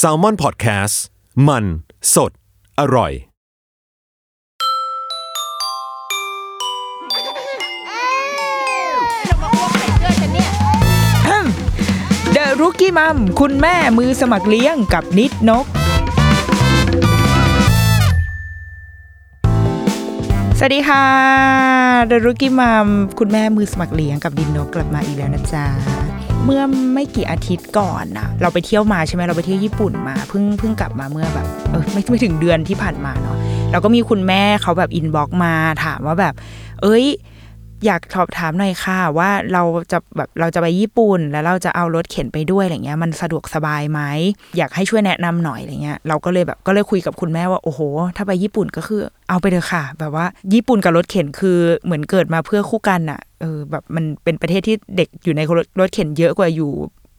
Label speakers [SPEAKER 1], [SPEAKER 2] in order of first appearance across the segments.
[SPEAKER 1] s a l ม o n PODCAST มัน สด อร่อย
[SPEAKER 2] เดอะรุกี้มัมคุณแม่มือสมัครเลี้ยงกับนิดนก สวัสดีค่ะ เดอะรุกี้มัมคุณแม่มือสมัครเลี้ยงกับดินนกกลับมาอีกแล้วนะจ๊ะ เมื่อไม่กี่อาทิตย์ก่อนนะเราไปเที่ยวมาใช่ไหมเราไปเที่ยวญี่ปุ่นมาเพิ่งเพิ่งกลับมาเมื่อแบบเออไม่ไม่ถึงเดือนที่ผ่านมาเนาะเราก็มีคุณแม่เขาแบบ inbox มาถามว่าแบบ เอ้ย อยากสอบถามหน่อยค่ะ ว่าเราจะแบบเราจะไปญี่ปุ่น แล้วเราจะเอารถเข็นไปด้วยอะไรเงี้ยมันสะดวกสบายไหมอยากให้ช่วยแนะนำหน่อยอะไรเงี้ยเราก็เลยแบบก็เลยคุยกับคุณแม่ว่าโอ้โห ถ้าไปญี่ปุ่นก็คือเอาไปเลยค่ะ แบบว่าญี่ปุ่นกับรถเข็นคือเหมือนเกิดมาเพื่อคู่กันอะเออแบบมันเป็นประเทศที่เด็กอยู่ในรถเข็นเยอะกว่าอยู่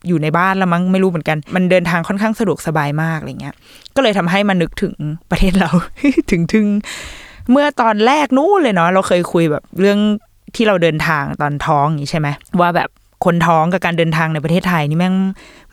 [SPEAKER 2] อยู่ในบ้านละมั้งไม่รู้เหมือนกัน มันเดินทางค่อนข้างสะดวกสบายมากอะไรเงี้ย ก็เลยทำให้มันนึกถึงประเทศเราถึงถึง เมื่อตอนแรกนู้นเลยเนาะเราเคยคุยแบบเรื่อง ที่เราเดินทางตอนท้องอย่างนี้ใช่ไหมว่าแบบคนท้องกับการเดินทางในประเทศไทยนี่แม่ง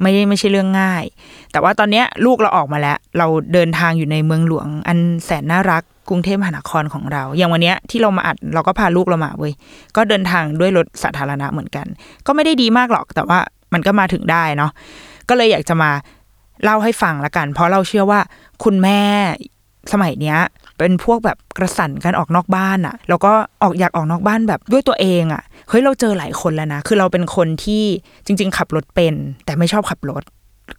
[SPEAKER 2] ไม่ได้ไม่ใช่เรื่องง่าย แต่ว่าตอนเนี้ยลูกเราออกมาแล้ว เราเดินทางอยู่ในเมืองหลวง อันแสนน่ารักกรุงเทพมหานครของเรา อย่างวันเนี้ยที่เรามาอัดเราก็พาลูกเรามาเว้ยก็เดินทางด้วยรถสาธารณะเหมือนกัน ก็ไม่ได้ดีมากหรอก แต่ว่ามันก็มาถึงได้เนาะก็เลยอยากจะมาเล่าให้ฟังละกัน เพราะเราเชื่อว่าคุณแม่สมัยเนี้ย เป็นพวกแบบกระสันกันออกนอกบ้านอะแล้วก็ออกอยากออกนอกบ้านแบบด้วยตัวเองอะเฮ้ยเราเจอหลายคนแล้วนะ คือเราเป็นคนที่จริง ๆ ขับรถเป็น แต่ไม่ชอบขับรถ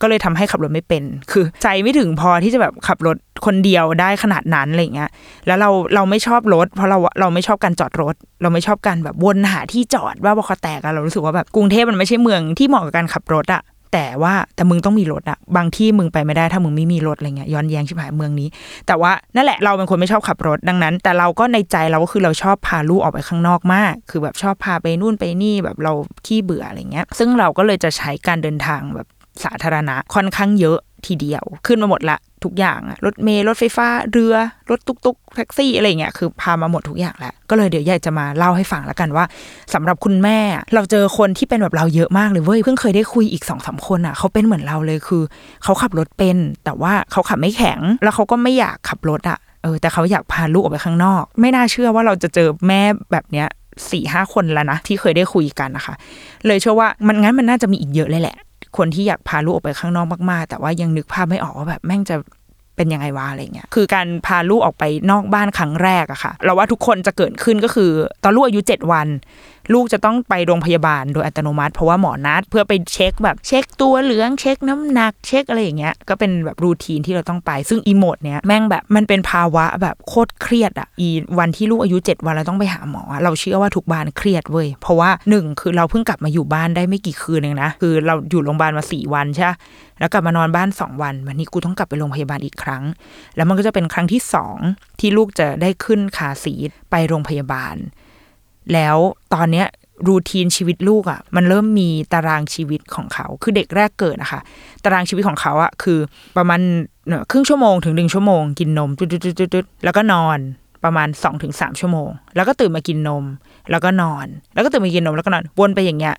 [SPEAKER 2] ก็เลยทำให้ขับรถไม่เป็น คือใจไม่ถึงพอที่จะแบบขับรถคนเดียวได้ขนาดนั้นอะไรเงี้ย แล้วเราเราไม่ชอบรถ เพราะเราเราไม่ชอบการจอดรถ เราไม่ชอบการแบบวนหาที่จอดว่าบคแตกอะเรารู้สึกว่าแบบกรุงเทพมันไม่ใช่เมืองที่เหมาะกับการขับรถอะ แต่ว่าแต่มึงต้องมีรถอะบางที่มึงไปไม่ได้ถ้ามึงไม่มีรถอะไรเงี้ยย้อนแย้งชิบหายเมืองนี้ แต่ว่านั่นแหละเราเป็นคนไม่ชอบขับรถดังนั้น แต่เราก็ในใจเราก็คือเราชอบพาลูกออกไปข้างนอกมาก คือแบบชอบพาไปนู่นไปนี่แบบเราขี้เบื่ออะไรเงี้ย ซึ่งเราก็เลยจะใช้การเดินทางแบบสาธารณะค่อนข้างเยอะทีเดียวขึ้นมาหมดละ ทุกอย่างอะรถเมล์รถไฟฟ้าเรือ รถตุกตุกแท็กซี่อะไรเงี้ยคือพามาหมดทุกอย่างแล้ว ก็เลยเดี๋ยวยากจะมาเล่าให้ฟังแล้วกันว่าสำหรับคุณแม่ เราเจอคนที่เป็นแบบเราเยอะมากเลยเว้ยเพิ่งเคยได้คุยอีกสองสาคนอะเขาเป็นเหมือนเราเลยคือ เขาขับรถเป็น แต่ว่าเขาขับไม่แข็ง แล้วเขาก็ไม่อยากขับรถอะเออแต่เขาอยากพาลูกออกไปข้างนอก ไม่น่าเชื่อว่าเราจะเจอแม่แบบเนี้ยสี่ห้าคนแล้วนะที่เคยได้คุยกันนะคะ เลยเชื่อว่ามันงั้นมันน่าจะมีอีกเยอะเลยแหละ คนที่อยากพาลูกออกไปข้างนอกมากๆ แต่ว่ายังนึกภาพไม่ออกว่าแบบแม่งจะเป็นยังไงวะอะไรเงี้ย คือการพาลูกออกไปนอกบ้านครั้งแรกอะค่ะ เราว่าทุกคนจะเกิดขึ้นก็คือ ตอนลูกอายุเจ็ดวัน ลูกจะต้องไปโรงพยาบาลโดยอัตโนมัติ เพราะว่าหมอนัดเพื่อไปเช็คแบบเช็คตัวเหลืองเช็คน้ำหนักเช็คอะไรอย่างเงี้ยก็เป็นแบบรูทีนที่เราต้องไป ซึ่งอีโมดเนี้ยแม่งแบบมันเป็นภาวะแบบโคตรเครียดอะอีวันที่ลูกอายุ 7 วันเราต้องไปหาหมอ เราเชื่อว่าทุกบ้านเครียดเว้ยเพราะว่าหนึ่งคือเราเพิ่งกลับมาอยู่บ้านได้ไม่กี่คืนเองนะคือเราอยู่โรงพยาบาลมาสี่วันใช่แล้วกลับมานอนบ้านสองวันวันนี้กูต้องกลับไปโรงพยาบาลอีกครั้ง แล้วมันก็จะเป็นครั้งที่สองที่ลูกจะได้ขึ้นขาสีไปโรงพยาบาล แล้วตอนเนี้ยรูทีนชีวิตลูกอะ่ะ มันเริ่มมีตารางชีวิตของเขา คือเด็กแรกเกิดนะคะ ตารางชีวิตของเขาอะ่ะคือประมาณครึ่งชั่วโมงถึงหนึ่งชั่วโมงกินนมจุดๆแล้วก็นอนประมาณ2องถึงสามชั่วโมง แล้วก็ตื่นมากินนม แล้วก็นอน แล้วก็ตื่นมากินนมแล้วก็นอนวนไปอย่างเงี้ย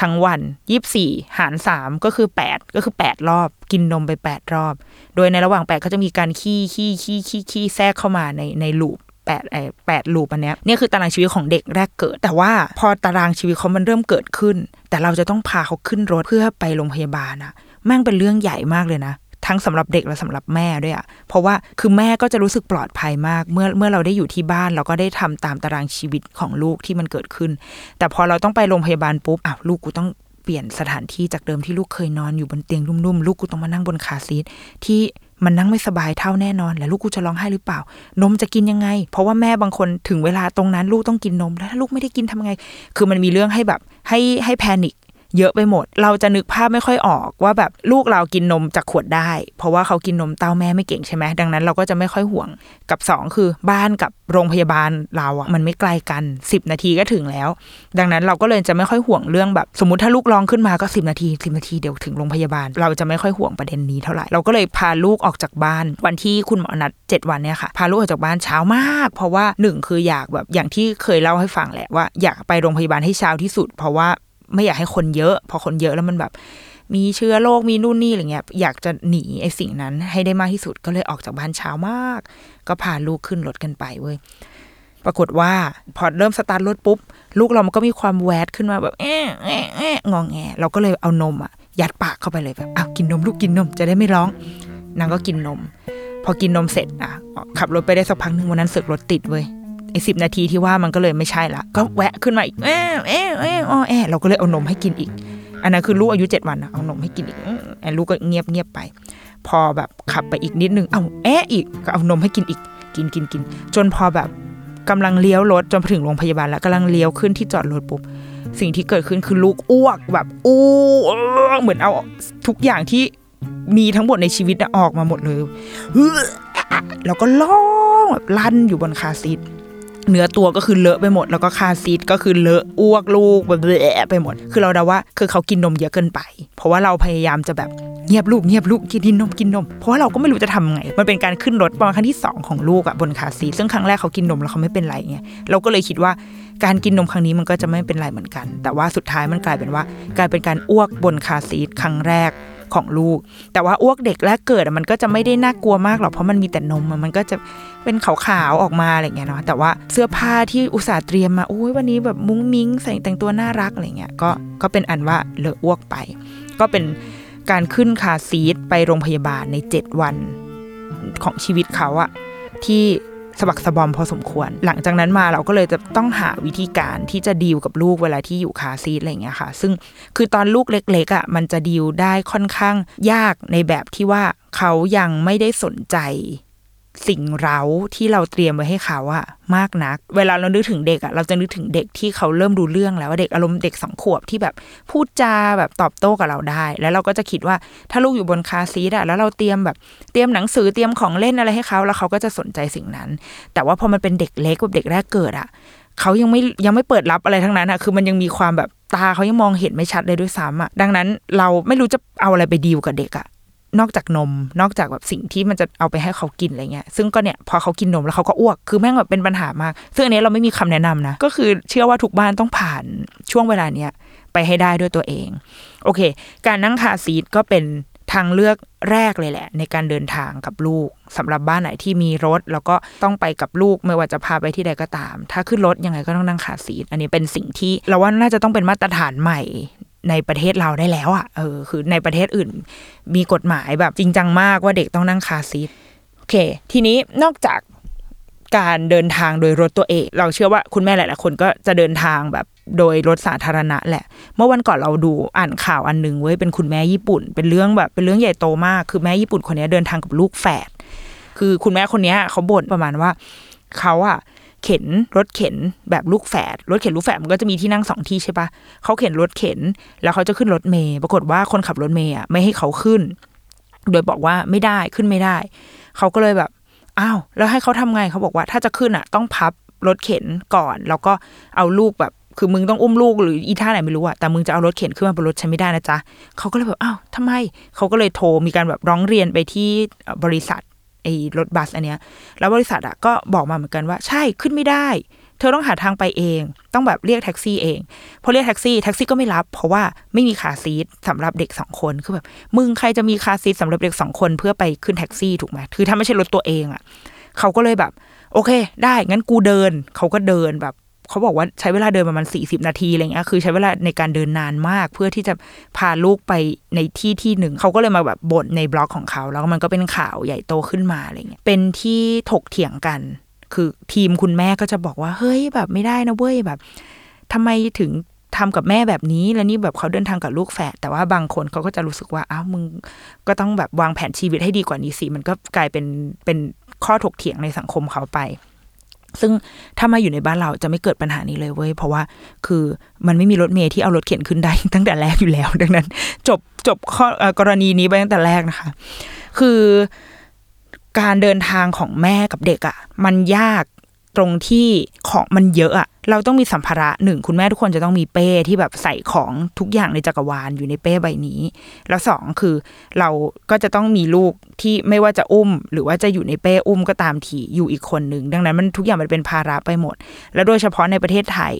[SPEAKER 2] ทั้งวันยี่สี่หารสามก็คือแปดก็คือแปดรอบ กินนมไปแปดรอบ โดยในระหว่างแปดก็จะมีการขี้ขี้ขี้ขี้ขี้แทรกเข้ามาในในลูป แปดไอแปดลูปอันเนี้ยนี่คือตารางชีวิตของเด็กแรกเกิด แต่ว่าพอตารางชีวิตเขามันเริ่มเกิดขึ้น แต่เราจะต้องพาเขาขึ้นรถเพื่อไปโรงพยาบาลอะแม่งเป็นเรื่องใหญ่มากเลยนะทั้งสำหรับเด็กและสำหรับแม่ด้วยอะเพราะว่าคือแม่ก็จะรู้สึกปลอดภัยมาก เมื่อเมื่อเราได้อยู่ที่บ้านเราก็ได้ทำตามตารางชีวิตของลูกที่มันเกิดขึ้น แต่พอเราต้องไปโรงพยาบาลปุ๊บอ้าวลูกกูต้อง เปลี่ยนสถานที่จากเดิมที่ลูกเคยนอนอยู่บนเตียงนุ่มๆ ลูกกูต้องมานั่งบนคาซีทที่มันนั่งไม่สบายเท่าแน่นอน แล้วลูกกูจะร้องไห้หรือเปล่า นมจะกินยังไง เพราะว่าแม่บางคนถึงเวลาตรงนั้นลูกต้องกินนม แล้วถ้าลูกไม่ได้กินทำไง คือมันมีเรื่องให้แบบให้ให้แพนิค เยอะไปหมด เราจะนึกภาพไม่ค่อยออกว่าแบบลูกเรากินนมจากขวดได้ เพราะว่าเขากินนมเต้าแม่ไม่เก่งใช่ไหมดังนั้นเราก็จะไม่ค่อยห่วงกับ 2 คือบ้านกับโรงพยาบาลเราอะมันไม่ไกลกัน 10 นาทีก็ถึงแล้ว ดังนั้นเราก็เลยจะไม่ค่อยห่วงเรื่องแบบ สมมติถ้าลูกร้องขึ้นมาก็ 10 นาที 10 นาทีเดี๋ยวถึงโรงพยาบาล เราจะไม่ค่อยห่วงประเด็นนี้เท่าไหร่เราก็เลยพาลูกออกจากบ้าน วันที่คุณหมอนัด 7 วันเนี่ยค่ะพาลูกออกจากบ้านเช้ามาก เพราะว่าหนึ่งคืออยากแบบอย่างที่เคยเล่าให้ฟังแหละว่าอยากไปโรงพยาบาลให้เช้าที่สุด เพราะว่า ไม่อยากให้คนเยอะ พอคนเยอะแล้วมันแบบ มีเชื้อโรคมีนู่นนี่อะไรเงี้ย อยากจะหนีไอ้สิ่งนั้นให้ได้มากที่สุดก็เลยออกจากบ้านเช้ามาก ก็พาลูกขึ้นรถกันไปเว้ยปรากฏว่าพอเริ่มสตาร์ทรถปุ๊บ ลูกเรามันก็มีความแวดขึ้นมาแบบเอ๊ะเอ๊ะเอ๊ะงองแงเราก็เลยเอานมอะยัดปากเข้าไปเลยแบบอ้าวกินนมลูกกินนมจะได้ไม่ร้องนางก็กินนม พอกินนมเสร็จอะขับรถไปได้สักพักหนึ่งวันนั้นเสือกรถติดเว้ย สิบนาทีที่ว่ามันก็เลยไม่ใช่ละ ก็แวะขึ้นมาอีกเอ๊ะเอ๊ะเอ๊ะอ๋อแอะเราก็เลยเอานมให้กินอีก อันนั้นคือลูกอายุเจ็ดวันนะเอานมให้กินอีกไอ้ลูกก็เงียบเงียบไป พอแบบขับไปอีกนิดนึงเอาแอะอีกก็เอานมให้กินอีกกินกินกิน จนพอแบบกำลังเลี้ยวรถจนถึงโรงพยาบาลแล้วกำลังเลี้ยวขึ้นที่จอดรถปุ๊บสิ่งที่เกิดขึ้นคือลูกอ้วกแบบอู้เหมือนเอาทุกอย่างที่มีทั้งหมดในชีวิตออกมาหมดเลยแล้วก็ร้องแบบลั่นอยู่บนคาซีท เนื้อตัวก็คือเลอะไปหมด แล้วก็คาซีทก็คือเลอะอ้วกลูกแบบแไปหมด คือเราเดาว่าคือเขากินนมเยอะเกินไป เพราะว่าเราพยายามจะแบบเงียบลูกเงียบลูกกินนมกินนม เพราะว่าเราก็ไม่รู้จะทำไง มันเป็นการขึ้นรถประมาณครั้งที่ 2 ของลูกอะบนคาซีซึ่งครั้งแรกเขากินนมแล้วเขาไม่เป็นไรเงี้ยเราก็เลยคิดว่าการกินนมครั้งนี้มันก็จะไม่เป็นไรเหมือนกัน แต่ว่าสุดท้ายมันกลายเป็นว่า กลายเป็นการอ้วกบนคาซีทครั้งแรก ของลูก แต่ว่าอ้วกเด็กแรกเกิดมันก็จะไม่ได้น่ากลัวมากหรอกเพราะมันมีแต่นมมันก็จะเป็นขาวๆออกมาอะไรเงี้ยเนาะแต่ว่าเสื้อผ้าที่อุตส่าห์เตรียมมาโอ้ยวันนี้แบบมุ้งมิ้งใส่แต่งตัวน่ารักอะไรเงี้ยก็ก็เป็นอันว่าเลอะอ้วกไป ก็เป็นการขึ้นคาซีทไปโรงพยาบาลในเจ็ดวันของชีวิตเขาอะที่ สบักสบอมพอสมควร หลังจากนั้นมาเราก็เลยจะต้องหาวิธีการที่จะดีลกับลูกเวลาที่อยู่คาซีทอะไรเงี้ยค่ะ ซึ่งคือตอนลูกเล็กๆอะมันจะดีลได้ค่อนข้างยากในแบบที่ว่าเขายังไม่ได้สนใจ สิ่งเร้าที่เราเตรียมไว้ให้เขาอะมากนัก เวลาเรานึกถึงเด็กอะเราจะนึกถึงเด็กที่เขาเริ่มดูเรื่องแล้วเด็กอารมณ์เด็กสองขวบที่แบบพูดจาแบบตอบโต้กับเราได้ แล้วเราก็จะคิดว่าถ้าลูกอยู่บนคาซีดอะแล้วเราเตรียมแบบเตรียมหนังสือเตรียมของเล่นอะไรให้เขาแล้วเขาก็จะสนใจสิ่งนั้น แต่ว่าพอมันเป็นเด็กเล็กกับเด็กแรกเกิดอะเขายังไม่ยังไม่เปิดรับอะไรทั้งนั้นอะคือมันยังมีความแบบตาเขายังมองเห็นไม่ชัดเลยด้วยซ้ำอะดังนั้นเราไม่รู้จะเอาอะไรไปดีลกับเด็กอะ นอกจากนม นอกจากแบบสิ่งที่มันจะเอาไปให้เขากินอะไรเงี้ยซึ่งก็เนี่ยพอเขากินนมแล้วเขาก็อ้วกคือแม่งแบบเป็นปัญหามาก ซึ่งอันนี้เราไม่มีคำแนะนำนะ ก็คือเชื่อว่าทุกบ้านต้องผ่านช่วงเวลาเนี้ยไปให้ได้ด้วยตัวเอง โอเค การนั่งคาซีทก็เป็นทางเลือกแรกเลยแหละ ในการเดินทางกับลูกสำหรับบ้านไหนที่มีรถ แล้วก็ต้องไปกับลูกไม่ว่าจะพาไปที่ใดก็ตาม ถ้าขึ้นรถยังไงก็ต้องนั่งคาซีทอันนี้เป็นสิ่งที่เราว่าน่าจะต้องเป็นมาตรฐานใหม่ ในประเทศเราได้แล้วอะ่ะเออคือในประเทศอื่น มีกฎหมายแบบจริงจังมากว่าเด็กต้องนั่งคาซีทโอเค ทีนี้นอกจากการเดินทางโดยรถตัวเอง เราเชื่อว่าคุณแม่หลายๆคนก็จะเดินทางแบบโดยรถสาธารณะแหละ เมื่อวันก่อนเราดูอ่านข่าวอันหนึ่งเว้ยเป็นคุณแม่ญี่ปุ่น เป็นเรื่องแบบเป็นเรื่องใหญ่โตมาก คือแม่ญี่ปุ่นคนนี้เดินทางกับลูกแฝดคือคุณแม่คนนี้เขาบ่นประมาณว่าเขาอะ เข็นรถเข็นแบบลูกแฝดรถเข็นลูกแฝดมันก็จะมีที่นั่งสองที่ใช่ปะเขาเข็นรถเข็น แล้วเขาจะขึ้นรถเมย์ปรากฏว่าคนขับรถเมย์อะไม่ให้เขาขึ้น โดยบอกว่าไม่ได้ขึ้นไม่ได้ เขาก็เลยแบบอ้าวแล้วให้เขาทำไงเขาบอกว่าถ้าจะขึ้นอะ ต้องพับรถเข็นก่อน แล้วก็เอาลูกแบบ คือมึงต้องอุ้มลูกหรืออีท่าไหนไม่รู้อะแต่มึงจะเอารถเข็นขึ้นมาบนรถฉันไม่ได้นะจ๊ะเขาก็เลยแบบอ้าวทำไมเขาก็เลยโทรมีการแบบร้องเรียนไปที่บริษัท ไอ้รถบัสอันเนี้ย แล้วบริษัทอะก็บอกมาเหมือนกันว่า ใช่ขึ้นไม่ได้ เธอต้องหาทางไปเอง ต้องแบบเรียกแท็กซี่เอง พอเรียกแท็กซี่แท็กซี่ก็ไม่รับ เพราะว่าไม่มีคาซีทสำหรับเด็กสองคนคือแบบมึงใครจะมีคาซีทสำหรับเด็กสองคนเพื่อไปขึ้นแท็กซี่ถูกไหมคือถ้าไม่ใช่รถตัวเองอะเขาก็เลยแบบ โอเค ได้งั้นกูเดิน เขาก็เดินแบบ เขาบอกว่าใช้เวลาเดินประมาณสี่สิบนาทีอะไรเงี้ยคือใช้เวลาในการเดินนานมากเพื่อที่จะพาลูกไปในที่ที่หนึ่งเขาก็เลยมาแบบบ่นในบล็อกของเขา แล้วมันก็เป็นข่าวใหญ่โตขึ้นมาอะไรเงี้ยเป็นที่ถกเถียงกัน คือทีมคุณแม่ก็จะบอกว่าเฮ้ยแบบไม่ได้นะเว้ยแบบทำไมถึงทำกับแม่แบบนี้แล้วนี่แบบเขาเดินทางกับลูกแฝดแต่ว่าบางคนเขาก็จะรู้สึกว่าอ้าวมึงก็ต้องแบบวางแผนชีวิตให้ดีกว่านี้สิมันก็กลายเป็นเป็นข้อถกเถียงในสังคมเขาไป ซึ่งถ้ามาอยู่ในบ้านเราจะไม่เกิดปัญหานี้เลยเว้ย เพราะว่าคือมันไม่มีรถเมย์ที่เอารถเข็นขึ้นได้ตั้งแต่แรกอยู่แล้ว ดังนั้น จบจบข้อกรณีนี้ไปตั้งแต่แรกนะคะ คือการเดินทางของแม่กับเด็กอะ่ะ มันยาก ตรงที่ของมันเยอะอะเราต้องมีสัมภาระหนึ่งคุณแม่ทุกคนจะต้องมีเป้ที่แบบใส่ของทุกอย่างในจักรวาลอยู่ในเป้ใบนี้ แล้วสองคือเราก็จะต้องมีลูกที่ไม่ว่าจะอุ้ม หรือว่าจะอยู่ในเป้อุ้มก็ตามทีอยู่อีกคนหนึ่งดังนั้นมันทุกอย่างมันเป็นภาระไปหมด แล้วโดยเฉพาะในประเทศไทย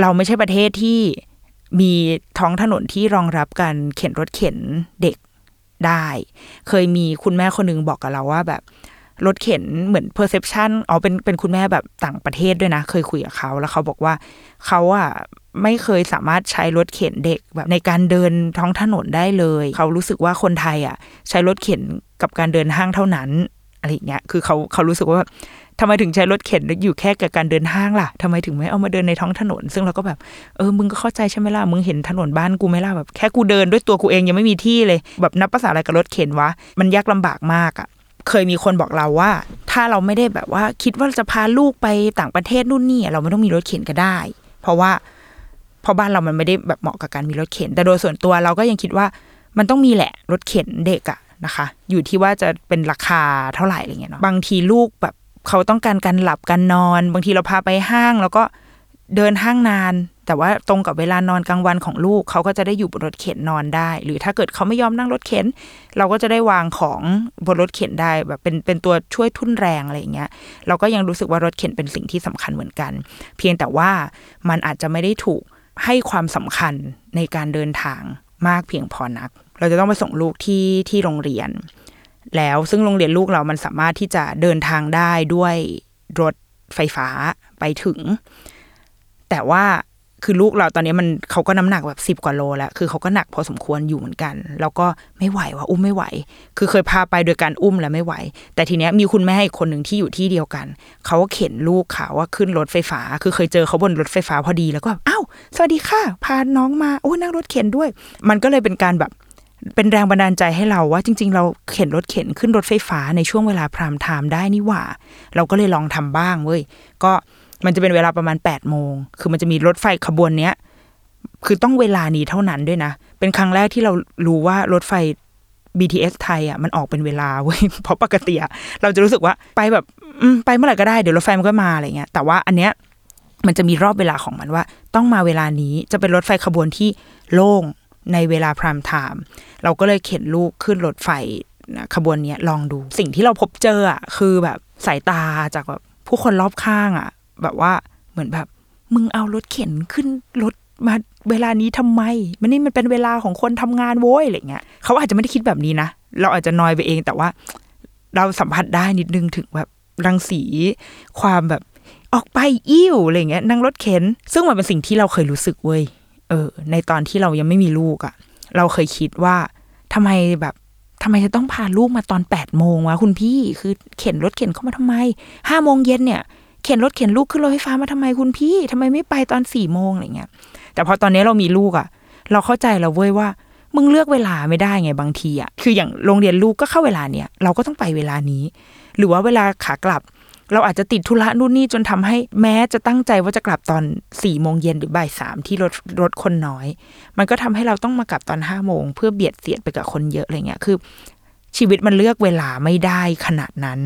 [SPEAKER 2] เราไม่ใช่ประเทศที่มีท้องถนนที่รองรับการเข็นรถเข็นเด็กได้ เคยมีคุณแม่คนหนึงบอกกับเราว่าแบบ รถเข็นเหมือน perception อ๋อเป็นเป็นคุณแม่แบบต่างประเทศด้วยนะ เคยคุยกับเขาแล้วเขาบอกว่าเขาอะไม่เคยสามารถใช้รถเข็นเด็กแบบในการเดินท้องถนนได้เลย เขารู้สึกว่าคนไทยอะใช้รถเข็นกับการเดินห้างเท่านั้นอะไรเงี้ย คือเขาเขารู้สึกว่าทำไมถึงใช้รถเข็นอยู่แค่กับการเดินห้างล่ะทำไมถึงไม่เอามาเดินในท้องถนน ซึ่งเราก็แบบเออมึงก็เข้าใจใช่ไหมล่ะมึงเห็นถนนบ้านกูไหมล่ะแบบแค่กูเดินด้วยตัวกูเองยังไม่มีที่เลย แบบนับภาษาอะไรกับรถเข็นวะมันยากลำบากมากอะ่ะ เคยมีคนบอกเราว่า ถ้าเราไม่ได้แบบว่า คิดว่าจะพาลูกไปต่างประเทศนู่นนี่เราไม่ต้องมีรถเข็นก็ได้ เพราะว่าเพราะบ้านเรามันไม่ได้แบบเหมาะกับการมีรถเข็น แต่โดยส่วนตัวเราก็ยังคิดว่ามันต้องมีแหละรถเข็นเด็กอะนะคะ อยู่ที่ว่าจะเป็นราคาเท่าไหร่อะไรเงี้ยเนาะบางทีลูกแบบเขาต้องการการหลับการนอน บางทีเราพาไปห้าง แล้วก็ เดินห้างนาน แต่ว่าตรงกับเวลานอนกลางวันของลูกเขาก็จะได้อยู่บนรถเข็นนอนได้ หรือถ้าเกิดเขาไม่ยอมนั่งรถเข็น เราก็จะได้วางของบนรถเข็นได้แบบเป็นเป็นตัวช่วยทุ่นแรงอะไรอย่างเงี้ยเราก็ยังรู้สึกว่ารถเข็นเป็นสิ่งที่สำคัญเหมือนกัน เพียงแต่ว่ามันอาจจะไม่ได้ถูกให้ความสำคัญในการเดินทางมากเพียงพอนัก เราจะต้องไปส่งลูกที่ที่โรงเรียน แล้วซึ่งโรงเรียนลูกเรามันสามารถที่จะเดินทางได้ด้วยรถไฟฟ้าไปถึง แต่ว่าคือลูกเราตอนนี้มันเขาก็น้ำหนักแบบสิบกว่าโลแล้ว คือเขาก็หนักพอสมควรอยู่เหมือนกัน แล้วก็ไม่ไหวว่าอุ้มไม่ไหว คือเคยพาไปโดยการอุ้มแล้วไม่ไหว แต่ทีเนี้ยมีคุณแม่อีกคนหนึ่งที่อยู่ที่เดียวกัน เขาก็เข็นลูกเขาว่าขึ้นรถไฟฟ้า คือเคยเจอเขาบนรถไฟฟ้าพอดีแล้วก็แบบอ้าวสวัสดีค่ะ พาน้องมาโอ้นั่งรถเข็นด้วย มันก็เลยเป็นการแบบเป็นแรงบันดาลใจให้เราว่าจริง ๆ เราเข็นรถเข็นขึ้นรถไฟฟ้าในช่วงเวลาพรามไทม์ได้นี่หว่า เราก็เลยลองทำบ้างเว้ยก็ มันจะเป็นเวลาประมาณ8ปดโมง คือมันจะมีรถไฟขบวนเนี้ย คือต้องเวลานี้เท่านั้นด้วยนะ เป็นครั้งแรกที่เรารู้ว่ารถไฟ BTS ไทยอะมันออกเป็นเวลาเว้ย เพราะปกติอะเราจะรู้สึกว่าไปแบบไปเมื่อไหร่ก็ได้เดี๋ยวรถไฟมันก็มาอะไรเงี้ย แต่ว่าอันเนี้ยมันจะมีรอบเวลาของมันว่า ต้องมาเวลานี้จะเป็นรถไฟขบวนที่โล่งในเวลาพรามไทม์เราก็เลยเข็นลูกขึ้นรถไฟขบวนเนี้ยลองดู สิ่งที่เราพบเจออะคือแบบสายตาจากแบบผู้คนรอบข้างอะ แบบว่าเหมือนแบบ มึงเอารถเข็นขึ้นรถมาเวลานี้ทำไม มันนี่มันเป็นเวลาของคนทำงานโว้ยอะไรเงี้ยเขาอาจจะไม่ได้คิดแบบนี้นะ เราอาจจะนอยไปเองแต่ว่า เราสัมผัสได้นิดนึงถึงแบบรังสี ความแบบออกไปอิ่วอะไรเงี้ยนั่งรถเข็น ซึ่งมันเป็นสิ่งที่เราเคยรู้สึกเว้ยเออ ในตอนที่เรายังไม่มีลูกอะ่ะ เราเคยคิดว่าทำไมแบบทำไมจะต้องพาลูกมาตอนแปดโมงวะคุณพี่ คือเข็นรถเข็นเข้ามาทำไมห้าโมงเย็นเนี่ย เข็นรถเข็นลูกขึ้นรถไฟฟ้ามาทำไมคุณพี่ทำไมไม่ไปตอนสี่โมงอะไรเงี้ย แต่พอตอนนี้เรามีลูกอะ่ะ เราเข้าใจแล้วเว้ยว่า มึงเลือกเวลาไม่ได้ไงบางทีอะ่ะ คืออย่างโรงเรียนลูกก็เข้าเวลาเนี้ยเราก็ต้องไปเวลานี้ หรือว่าเวลาขากลับ เราอาจจะติดธุระนู่นนี่จนทำให้แม้จะตั้งใจว่าจะกลับตอนสี่โมงเย็นหรือบ่ายสามที่รถรถคนน้อย มันก็ทำให้เราต้องมากลับตอนห้าโมงเพื่อเบียดเสียดไปกับคนเยอะอะไรเงี้ยคือ ชีวิตมันเลือกเวลาไม่ได้ขนาดนั้น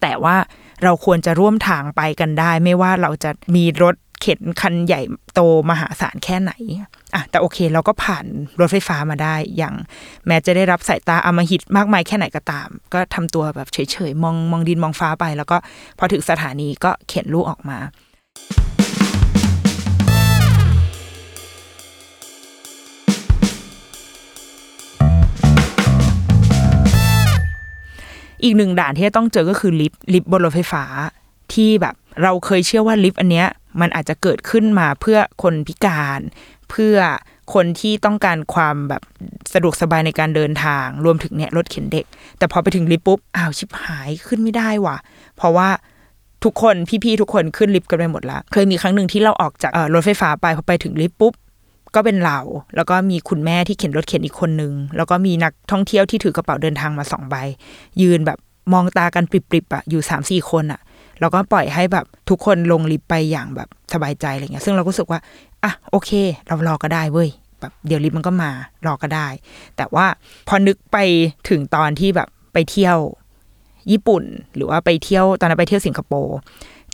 [SPEAKER 2] แต่ว่า เราควรจะร่วมทางไปกันได้ ไม่ว่าเราจะมีรถเข็นคันใหญ่โตมหาศาลแค่ไหนอะแต่โอเคเราก็ผ่านรถไฟฟ้ามาได้ อย่างแม้จะได้รับสายตาอมหิตมากมายแค่ไหนก็ตาม ก็ทำตัวแบบเฉยๆมองมองดินมองฟ้าไป แล้วก็พอถึงสถานีก็เข็นลูกออกมา อีกหนึ่งด่านที่จะต้องเจอก็คือลิฟต์ลิฟต์บนรถไฟฟ้า ที่แบบเราเคยเชื่อว่าลิฟต์อันเนี้ยมันอาจจะเกิดขึ้นมาเพื่อคนพิการ เพื่อคนที่ต้องการความแบบสะดวกสบายในการเดินทาง รวมถึงเนี่ยรถเข็นเด็ก แต่พอไปถึงลิฟต์ปุ๊บอ้าวชิบหายขึ้นไม่ได้ว่ะ เพราะว่าทุกคนพี่ๆทุกคนขึ้นลิฟต์กันไปหมดแล้วเคยมีครั้งหนึ่งที่เราออกจากเอ่อรถไฟฟ้าไปพอไปถึงลิฟต์ปุ๊บ ก็เป็นเรา แล้วก็มีคุณแม่ที่เข็นรถเข็นอีกคนนึง แล้วก็มีนักท่องเที่ยวที่ถือกระเป๋าเดินทางมาสองใบ ยืนแบบมองตากันปริบๆอะอยู่สามสี่คนอะแล้วก็ปล่อยให้แบบทุกคนลงลิฟต์ไปอย่างแบบสบายใจอะไรเงี้ย ซึ่งเราก็รู้สึกว่าอะโอเค เรารอก็ได้เว้ยแบบเดี๋ยวลิฟต์มันก็มารอก็ได้ แต่ว่าพอนึกไปถึงตอนที่แบบไปเที่ยวญี่ปุ่น หรือว่าไปเที่ยวตอนนั้นไปเที่ยวสิงคโปร์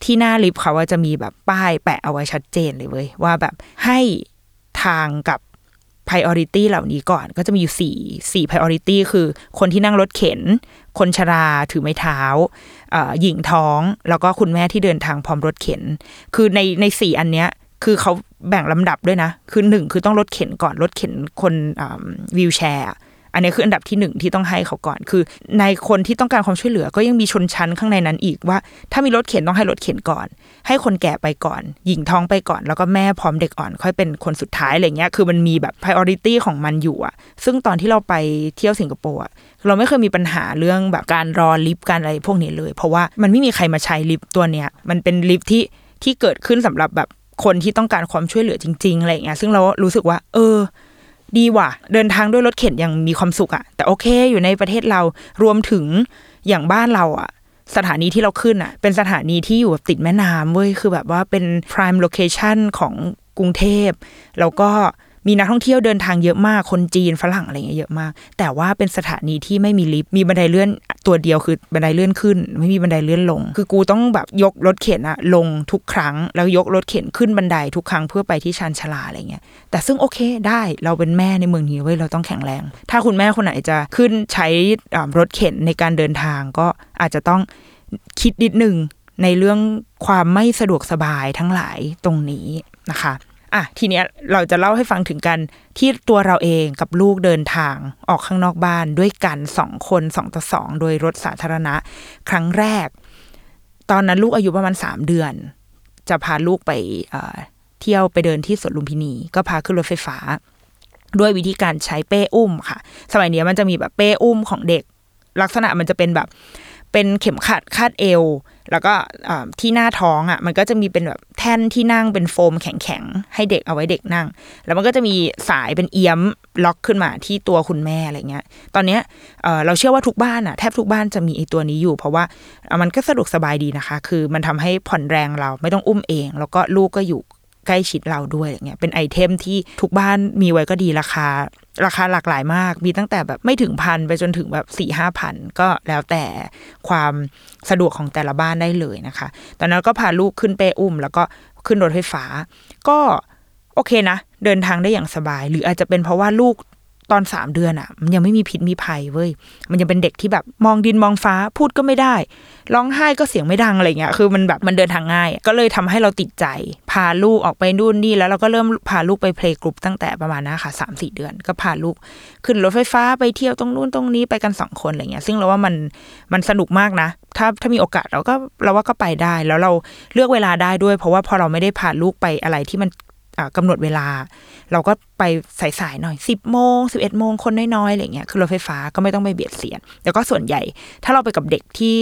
[SPEAKER 2] ที่หน้าลิฟต์เขาว่าจะมีแบบป้ายแปะเอาไว้ชัดเจนเลยเว้ยว่าแบบให้ ทางกับ priority เหล่านี้ก่อนก็จะมีอยู่สี่สี่ priority คือคนที่นั่งรถเข็น คนชราถือไม้เท้าหญิงท้อง แล้วก็คุณแม่ที่เดินทางพร้อมรถเข็น คือในในสี่อันเนี้ยคือเขาแบ่งลำดับด้วยนะ คือหนึ่งคือต้องรถเข็นก่อนรถเข็นคนวีลแชร์ อันนี้คืออันดับที่หนึ่งที่ต้องให้เขาก่อน คือ ในคนที่ต้องการความช่วยเหลือก็ยังมีชนชั้นข้างในนั้นอีกว่า ถ้ามีรถเข็นต้องให้รถเข็นก่อน ให้คนแก่ไปก่อน หญิงท้องไปก่อน แล้วก็แม่พร้อมเด็กอ่อน ค่อยเป็นคนสุดท้ายอะไรเงี้ยคือมันมีแบบ priority ของมันอยู่อะซึ่งตอนที่เราไปเที่ยวสิงคโปร์อะเราไม่เคยมีปัญหาเรื่องแบบการรอลิฟต์การอะไรพวกนี้เลย เพราะว่ามันไม่มีใครมาใช้ลิฟต์ตัวเนี้ยมันเป็นลิฟต์ที่ที่เกิดขึ้นสำหรับแบบคนที่ต้องการความช่วยเหลือจริงๆอะไรเงี้ยซึ่งเรารู้สึกว่า เออ ดีว่ะ เดินทางด้วยรถเข็นยังมีความสุขอะแต่โอเคอยู่ในประเทศเรารวมถึงอย่างบ้านเราอะสถานีที่เราขึ้นอะเป็นสถานีที่อยู่ติดแม่น้ำเว้ยคือแบบว่าเป็น prime location ของกรุงเทพ แล้วก็ มีนักท่องเที่ยวเดินทางเยอะมากคนจีนฝรั่งอะไรเงี้ยเยอะมาก แต่ว่าเป็นสถานีที่ไม่มีลิฟต์มีบันไดเลื่อนตัวเดียวคือบันไดเลื่อนขึ้น ไม่มีบันไดเลื่อนลง คือกูต้องแบบยกรถเข็นอะลงทุกครั้ง แล้วยกรถเข็นขึ้นบันไดทุกครั้งเพื่อไปที่ชานชลาอะไรเงี้ยแต่ซึ่งโอเคได้เราเป็นแม่ในเมืองนี้เว้ยเราต้องแข็งแรง ถ้าคุณแม่คนไหนจะขึ้นใช้รถเข็นในการเดินทางก็อาจจะต้องคิดนิดนึงในเรื่องความไม่สะดวกสบายทั้งหลายตรงนี้นะคะ อะทีเนี้ยเราจะเล่าให้ฟังถึงกันที่ตัวเราเองกับลูกเดินทางออกข้างนอกบ้านด้วยกันสองคนสองต่อสองโดยรถสาธารณะ ครั้งแรก ตอนนั้นลูกอายุประมาณสามเดือน จะพาลูกไปเที่ยวไปเดินที่สวนลุมพินี ก็พาขึ้นรถไฟฟ้า ด้วยวิธีการใช้เป้อุ้มค่ะ สมัยนี้มันจะมีแบบเป้อุ้มของเด็ก ลักษณะมันจะเป็นแบบเป็นเข็มขัดคาดเอว แล้วก็ที่หน้าท้องอะมันก็จะมีเป็นแบบแท่นที่นั่งเป็นโฟมแข็งๆให้เด็กเอาไว้เด็กนั่ง แล้วมันก็จะมีสายเป็นเอี้ยมล็อกขึ้นมาที่ตัวคุณแม่อะไรเงี้ย ตอนเนี้ยเราเชื่อว่าทุกบ้านอะแทบทุกบ้านจะมีไอ้ตัวนี้อยู่ เพราะว่ามันก็สะดวกสบายดีนะคะ คือมันทำให้ผ่อนแรงเราไม่ต้องอุ้มเอง แล้วก็ลูกก็อยู่ใกล้ชิดเราด้วยอย่างเงี้ยเป็นไอเทมที่ทุกบ้านมีไว้ก็ดีราคา ราคาหลากหลายมาก มีตั้งแต่แบบไม่ถึงพันไปจนถึงแบบสี่ห้าพันก็แล้วแต่ความสะดวกของแต่ละบ้านได้เลยนะคะ ตอนนั้นก็พาลูกขึ้นเป้อุ้ม แล้วก็ขึ้นรถไฟฟ้า ก็โอเคนะ เดินทางได้อย่างสบาย หรืออาจจะเป็นเพราะว่าลูก ตอนสามเดือนอะ่ะ มันยังไม่มีพิษมีภัยเว้ย มันยังเป็นเด็กที่แบบมองดินมองฟ้าพูดก็ไม่ได้ ร้องไห้ก็เสียงไม่ดังอะไรเงี้ย คือมันแบบมันเดินทางง่าย ก็เลยทำให้เราติดใจ พาลูกออกไปนู่นนี่แล้วเราก็เริ่มพาลูกไปเพลงกรุ๊ปตั้งแต่ประมาณนะค่ะสามสี่เดือน ก็พาลูกขึ้นรถไฟฟ้าไปเที่ยวตรงนู้นตรงนี้ไปกันสองคนอะไรเงี้ย ซึ่งเราว่ามันมันสนุกมากนะ ถ้าถ้ามีโอกาสเราก็เราว่าก็ไปได้ แล้วเราเลือกเวลาได้ด้วย เพราะว่าพอเราไม่ได้พาลูกไปอะไรที่มัน กำหนดเวลา เราก็ไปสายๆหน่อยสิบโมงสิบเอ็ดโมงคนน้อยๆอะไรเงี้ยคือรถไฟฟ้าก็ไม่ต้องไปเบียดเสียดแล้วก็ส่วนใหญ่ ถ้าเราไปกับเด็กที่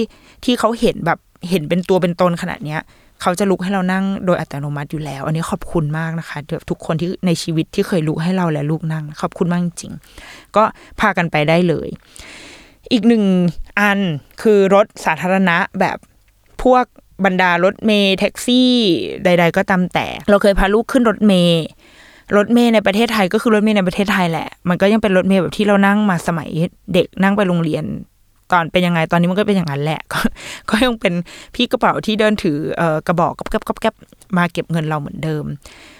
[SPEAKER 2] ที่เขาเห็นแบบเห็นเป็นตัวเป็นตนขนาดเนี้ยเขาจะลุกให้เรานั่งโดยอัตโนมัติอยู่แล้ว อันนี้ขอบคุณมากนะคะทุกคนที่ในชีวิตที่เคยลุกให้เราและลูกนั่ง ขอบคุณมากจริง ก็พากันไปได้เลย อีกหนึ่งอันคือรถสาธารณะแบบพวก บรรดารถเมย์แท็กซี่ใด ๆ ก็ตามแต่ เราเคยพาลูกขึ้นรถเมย์รถเมย์ในประเทศไทยก็คือรถเมย์ในประเทศไทยแหละ มันก็ยังเป็นรถเมย์แบบที่เรานั่งมาสมัยเด็กนั่งไปโรงเรียน ตอนเป็นยังไงตอนนี้มันก็เป็นอย่างนั้นแหละ ก็ยังเป็นพี่กระเป๋าที่เดินถือเอกระบอกกับกับกับกับมาเก็บเงินเราเหมือนเดิม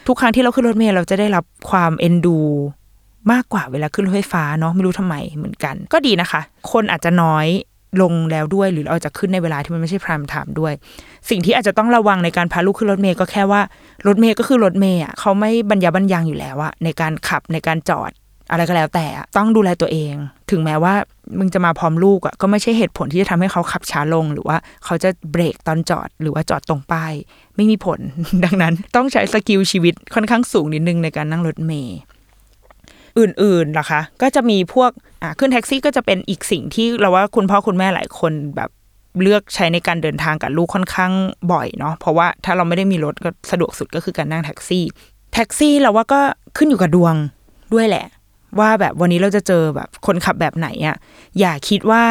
[SPEAKER 2] ทุกครั้งที่เราขึ้นรถเมย์เราจะได้รับความเอ็นดูมากกว่าเวลาขึ้นรถไฟฟ้าเนาะไม่รู้ทำไมเหมือนกัน ก็ดีนะคะ คนอาจจะน้อย ลงแล้วด้วย หรือเราจะขึ้นในเวลาที่มันไม่ใช่พรามไทม์ด้วย สิ่งที่อาจจะต้องระวังในการพาลูกขึ้นรถเมย์ก็แค่ว่ารถเมย์ก็คือรถเมย์อะเขาไม่บรรยาบรรยังอยู่แล้วอะในการขับในการจอดอะไรก็แล้วแต่ต้องดูแลตัวเอง ถึงแม้ว่ามึงจะมาพร้อมลูกอะก็ไม่ใช่เหตุผลที่จะทำให้เขาขับช้าลง หรือว่าเขาจะเบรกตอนจอด หรือว่าจอดตรงป้าย ไม่มีผล ดังนั้น ต้องใช้ skill ชีวิตค่อนข้างสูงนิดนึงในการนั่งรถเมล์ อื่นๆล่ะคะ ก็จะมีพวกอ่าขึ้นแท็กซี่ก็จะเป็นอีกสิ่งที่เราว่าคุณพ่อคุณแม่หลายคนแบบเลือกใช้ในการเดินทางกับลูกค่อนข้างบ่อยเนาะเพราะว่าถ้าเราไม่ได้มีรถก็สะดวกสุดก็คือการนั่งแท็กซี่ แท็กซี่เราว่าก็ขึ้นอยู่กับดวงด้วยแหละ ว่าแบบวันนี้เราจะเจอแบบคนขับแบบไหนอะอย่าคิดว่า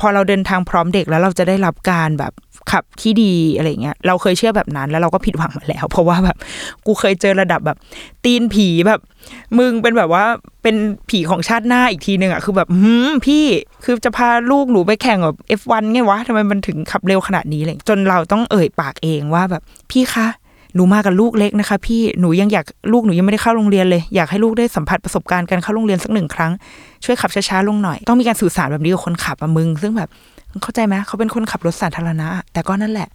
[SPEAKER 2] พอเราเดินทางพร้อมเด็กแล้วเราจะได้รับการแบบ ขับที่ดีอะไรเงี้ยเราเคยเชื่อแบบนั้น แล้วเราก็ผิดหวังมาแล้ว เพราะว่าแบบกูเคยเจอระดับแบบ ตีนผีแบบ มึงเป็นแบบว่าเป็นผีของชาติหน้าอีกทีหนึ่งอะคือแบบหืมพี่คือจะพาลูกหนูไปแข่งแบบ F1 ไงวะทำไมมันถึงขับเร็วขนาดนี้เลยจนเราต้องเอ่ยปากเองว่าแบบพี่คะหนูมากับลูกเล็กนะคะ พี่หนูยังอยากลูกหนูยังไม่ได้เข้าโรงเรียนเลย อยากให้ลูกได้สัมผัสประสบการณ์การเข้าโรงเรียนสักหนึ่งครั้งช่วยขับช้าๆลงหน่อย ต้องมีการสื่อสารแบบนี้กับคนขับอะมึง ซึ่งแบบ เข้าใจไหมเขาเป็นคนขับรถสาธารณะ แต่ก็นั่นแหละ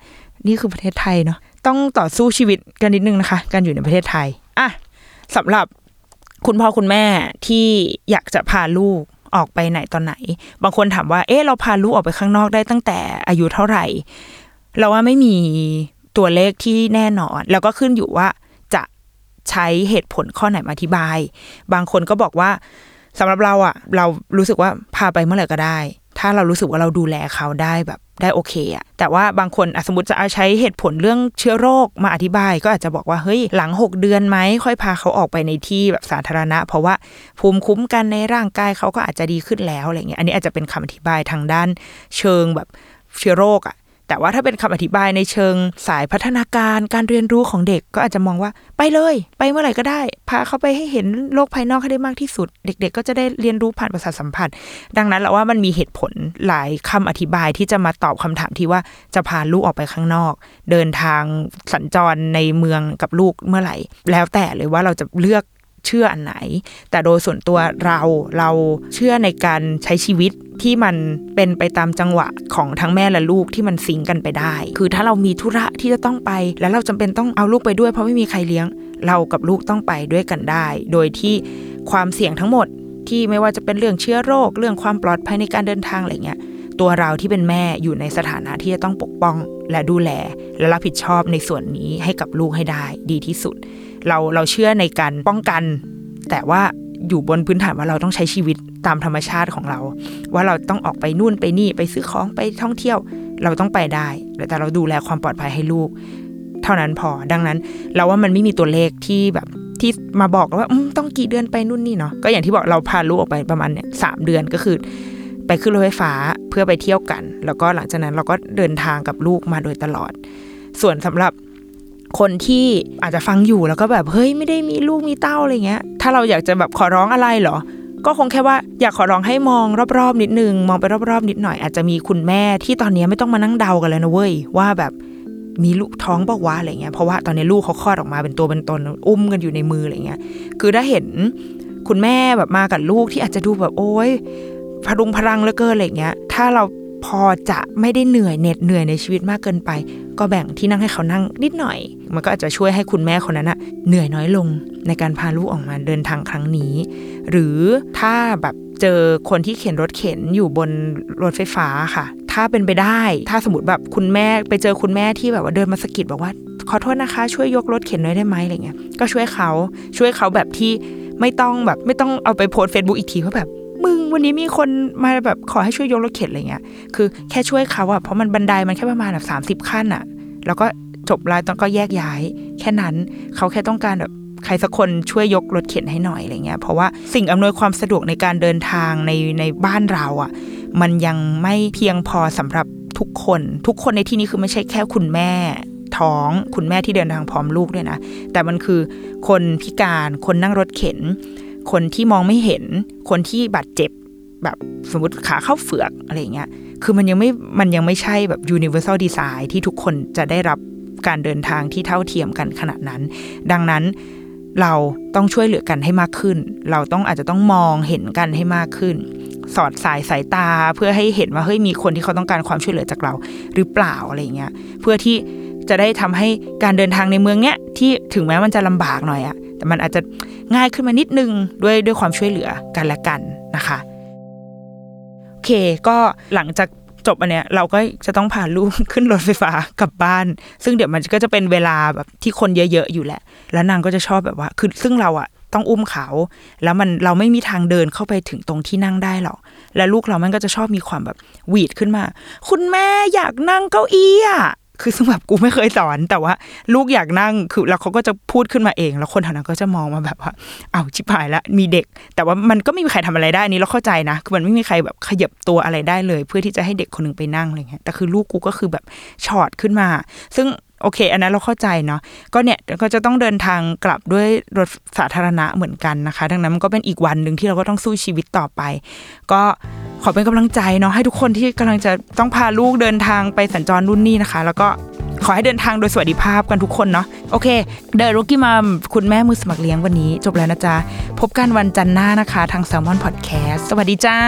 [SPEAKER 2] นี่คือประเทศไทยเนาะต้องต่อสู้ชีวิตกันนิดนึงนะคะ การอยู่ในประเทศไทยอะสำหรับคุณพ่อคุณแม่ที่อยากจะพาลูกออกไปไหนตอนไหน บางคนถามว่า เอ๊ะ เราพาลูกออกไปข้างนอกได้ตั้งแต่อายุเท่าไหร่ เราว่าไม่มีตัวเลขที่แน่นอน แล้วก็ขึ้นอยู่ว่าจะใช้เหตุผลข้อไหนมาอธิบาย บางคนก็บอกว่าสำหรับเราอะเรารู้สึกว่าพาไปเมื่อไหร่ก็ได้ ถ้าเรารู้สึกว่าเราดูแลเขาได้แบบได้โอเคอะแต่ว่าบางคนสมมติจะเอาใช้เหตุผลเรื่องเชื้อโรคมาอธิบาย ก็อาจจะบอกว่าเฮ้ยหลัง 6 เดือนไหมค่อยพาเขาออกไปในที่แบบสาธารณะ เพราะว่าภูมิคุ้มกันในร่างกายเขาก็อาจจะดีขึ้นแล้วอะไรเงี้ยอันนี้อาจจะเป็นคำอธิบายทางด้านเชิงแบบเชื้อโรคอะ แต่ว่าถ้าเป็นคำอธิบายในเชิงสายพัฒนาการการเรียนรู้ของเด็กก็อาจจะมองว่าไปเลย ไปเมื่อไหร่ก็ได้ พาเขาไปให้เห็นโลกภายนอกให้ได้มากที่สุด เด็ก ๆ ก็จะได้เรียนรู้ผ่านประสาทสัมผัส ดังนั้นเราว่ามันมีเหตุผลหลายคำอธิบายที่จะมาตอบคำถามที่ว่าจะพาลูกออกไปข้างนอก เดินทางสัญจรในเมืองกับลูกเมื่อไหร่ แล้วแต่เลยว่าเราจะเลือก เชื่ออันไหน แต่โดยส่วนตัวเราเราเชื่อในการใช้ชีวิตที่มันเป็นไปตามจังหวะของทั้งแม่และลูกที่มันซิงก์กันไปได้ คือถ้าเรามีธุระที่จะต้องไป แล้วเราจำเป็นต้องเอาลูกไปด้วย เพราะไม่มีใครเลี้ยง เรากับลูกต้องไปด้วยกันได้ โดยที่ความเสี่ยงทั้งหมดที่ไม่ว่าจะเป็นเรื่องเชื้อโรค เรื่องความปลอดภัยในการเดินทางอะไรเงี้ยตัวเราที่เป็นแม่อยู่ในสถานะที่จะต้องปกป้องและดูแล และรับผิดชอบในส่วนนี้ให้กับลูกให้ได้ดีที่สุด เราเราเชื่อในการป้องกัน แต่ว่าอยู่บนพื้นฐานว่าเราต้องใช้ชีวิตตามธรรมชาติของเรา ว่าเราต้องออกไปนู่นไปนี่ไปซื้อของไปท่องเที่ยว เราต้องไปได้ แต่เราดูแลความปลอดภัยให้ลูก เท่านั้นพอดังนั้น เราว่ามันไม่มีตัวเลขที่แบบที่มาบอกว่าต้องกี่เดือนไปนู่นนี่เนาะก็อย่างที่บอกเราพาลูกออกไปประมาณเนี่ยสามเดือนก็คือ ไปขึ้นรถไฟฟ้าเพื่อไปเที่ยวกัน แล้วก็หลังจากนั้นเราก็เดินทางกับลูกมาโดยตลอด ส่วนสำหรับ คนที่อาจจะฟังอยู่แล้วก็แบบเฮ้ยไม่ได้มีลูกมีเต้าอะไรเงี้ย ถ้าเราอยากจะแบบขอร้องอะไรเหรอ ก็คงแค่ว่าอยากขอร้องให้มองรอบๆนิดนึง มองไปรอบๆนิดหน่อยอาจจะมีคุณแม่ที่ตอนนี้ไม่ต้องมานั่งเดากันเลยนะเว้ยว่าแบบมีลูกท้องบอกว่าอะไรเงี้ยเพราะว่าตอนนี้ลูกเขาคลอดออกมาเป็นตัวเป็นตนอุ้มกันอยู่ในมืออะไรเงี้ยคือถ้าเห็นคุณแม่แบบมากับลูกที่อาจจะดูแบบโอ๊ยพรุงพลังเหลือเกินอะไรเงี้ย ถ้าเราพอจะไม่ได้เหนื่อยเหน็ดเหนื่อยในชีวิตมากเกินไป ก็แบ่งที่นั่งให้เขานั่งนิดหน่อย มันก็อาจจะช่วยให้คุณแม่คนนั้นอะเหนื่อยน้อยลงในการพาลูกออกมาเดินทางครั้งนี้ หรือถ้าแบบเจอคนที่เข็นรถเข็นอยู่บนรถไฟฟ้าค่ะ ถ้าเป็นไปได้ ถ้าสมมติแบบคุณแม่ไปเจอคุณแม่ที่แบบว่าเดินมาสกิดบอกว่า ขอโทษนะคะ ช่วยยกรถเข็นหน่อยได้ไหมอะไรเงี้ยก็ช่วยเขาช่วยเขาแบบที่ไม่ต้องแบบไม่ต้องเอาไปโพสเฟซบุ๊กอีกทีว่าแบบ มึงวันนี้มีคนมาแบบขอให้ช่วยยกรถเข็นอะไรเงี้ย คือแค่ช่วยเขาอะเพราะมันบันไดมันแค่ประมาณแบบสามสิบขั้นอะแล้วก็จบลน์ตอนก็แยกย้าย แค่นั้นเขาแค่ต้องการแบบใครสักคนช่วยยกรถเข็นให้หน่อยอะไรเงี้ย เพราะว่าสิ่งอำนวยความสะดวกในการเดินทางในในบ้านเราอะมันยังไม่เพียงพอสำหรับทุกคน ทุกคนในที่นี้คือไม่ใช่แค่คุณแม่ท้อง คุณแม่ที่เดินทางพร้อมลูกด้วยนะ แต่มันคือคนพิการคนนั่งรถเข็น คนที่มองไม่เห็น คนที่บาดเจ็บแบบสมมติขาเข้าเฟือกอะไรเงี้ย คือมันยังไม่ มันยังไม่ใช่แบบ universal design ที่ทุกคนจะได้รับการเดินทางที่เท่าเทียมกันขนาดนั้น ดังนั้นเราต้องช่วยเหลือกันให้มากขึ้น เราต้องอาจจะต้องมองเห็นกันให้มากขึ้น สอดสายสายตาเพื่อให้เห็นว่าเฮ้ยมีคนที่เขาต้องการความช่วยเหลือจากเราหรือเปล่าอะไรเงี้ย เพื่อที่จะได้ทำให้การเดินทางในเมืองเนี้ยที่ถึงแม้มันจะลำบากหน่อยอะ แต่มันอาจจะง่ายขึ้นมานิดนึงด้วยด้วยความช่วยเหลือกันและกันนะคะโอเคก็หลังจากจบอันเนี้ยเราก็จะต้องพาลูกขึ้นรถไฟฟ้ากลับบ้าน ซึ่งเดี๋ยวมันก็จะเป็นเวลาแบบที่คนเยอะๆอยู่แหละ แล้วนางก็จะชอบแบบว่า คือซึ่งเราอะต้องอุ้มเขา แล้วมันเราไม่มีทางเดินเข้าไปถึงตรงที่นั่งได้หรอก แล้วลูกเรามันก็จะชอบมีความแบบหวีดขึ้นมา คุณแม่อยากนั่งเก้าอี้อะ คือซึ่งแบบกูไม่เคยสอนแต่ว่า ลูกอยากนั่งคือแล้วเขาก็จะพูดขึ้นมาเอง แล้วคนแถวนั้นก็จะมองมาแบบว่าอ้าวชิบหายล้วมีเด็ก แต่ว่ามันก็ไม่มีใครทำอะไรได้นี้เราเข้าใจนะคือมันไม่มีใครแบบขยับตัวอะไรได้เลย เพื่อที่จะให้เด็กคนหนึงไปนั่งอะไรเงี้ยแต่คือลูกกูก็คือแบบช็อตขึ้นมา ซึ่งโอเค อันนั้นเราเข้าใจเนาะก็เนี่ยก็จะต้องเดินทางกลับด้วยรถสาธารณะเหมือนกันนะคะ ดังนั้นมันก็เป็นอีกวันหนึ่งที่เราก็ต้องสู้ชีวิตต่อไป ก็ ขอเป็นกำลังใจเนาะให้ทุกคนที่กำลังจะต้องพาลูกเดินทางไปสัญจรรุ่นนี้นะคะ แล้วก็ขอให้เดินทางโดยสวัสดิภาพกันทุกคนเนาะโอเคเดอะรุกี้มามคุณแม่มือสมัครเลี้ยงวันนี้ จบแล้วนะจ๊ะ พบกันวันจันทร์หน้านะคะ ทาง s ซ l m o n Podcast สวัสดีจ้า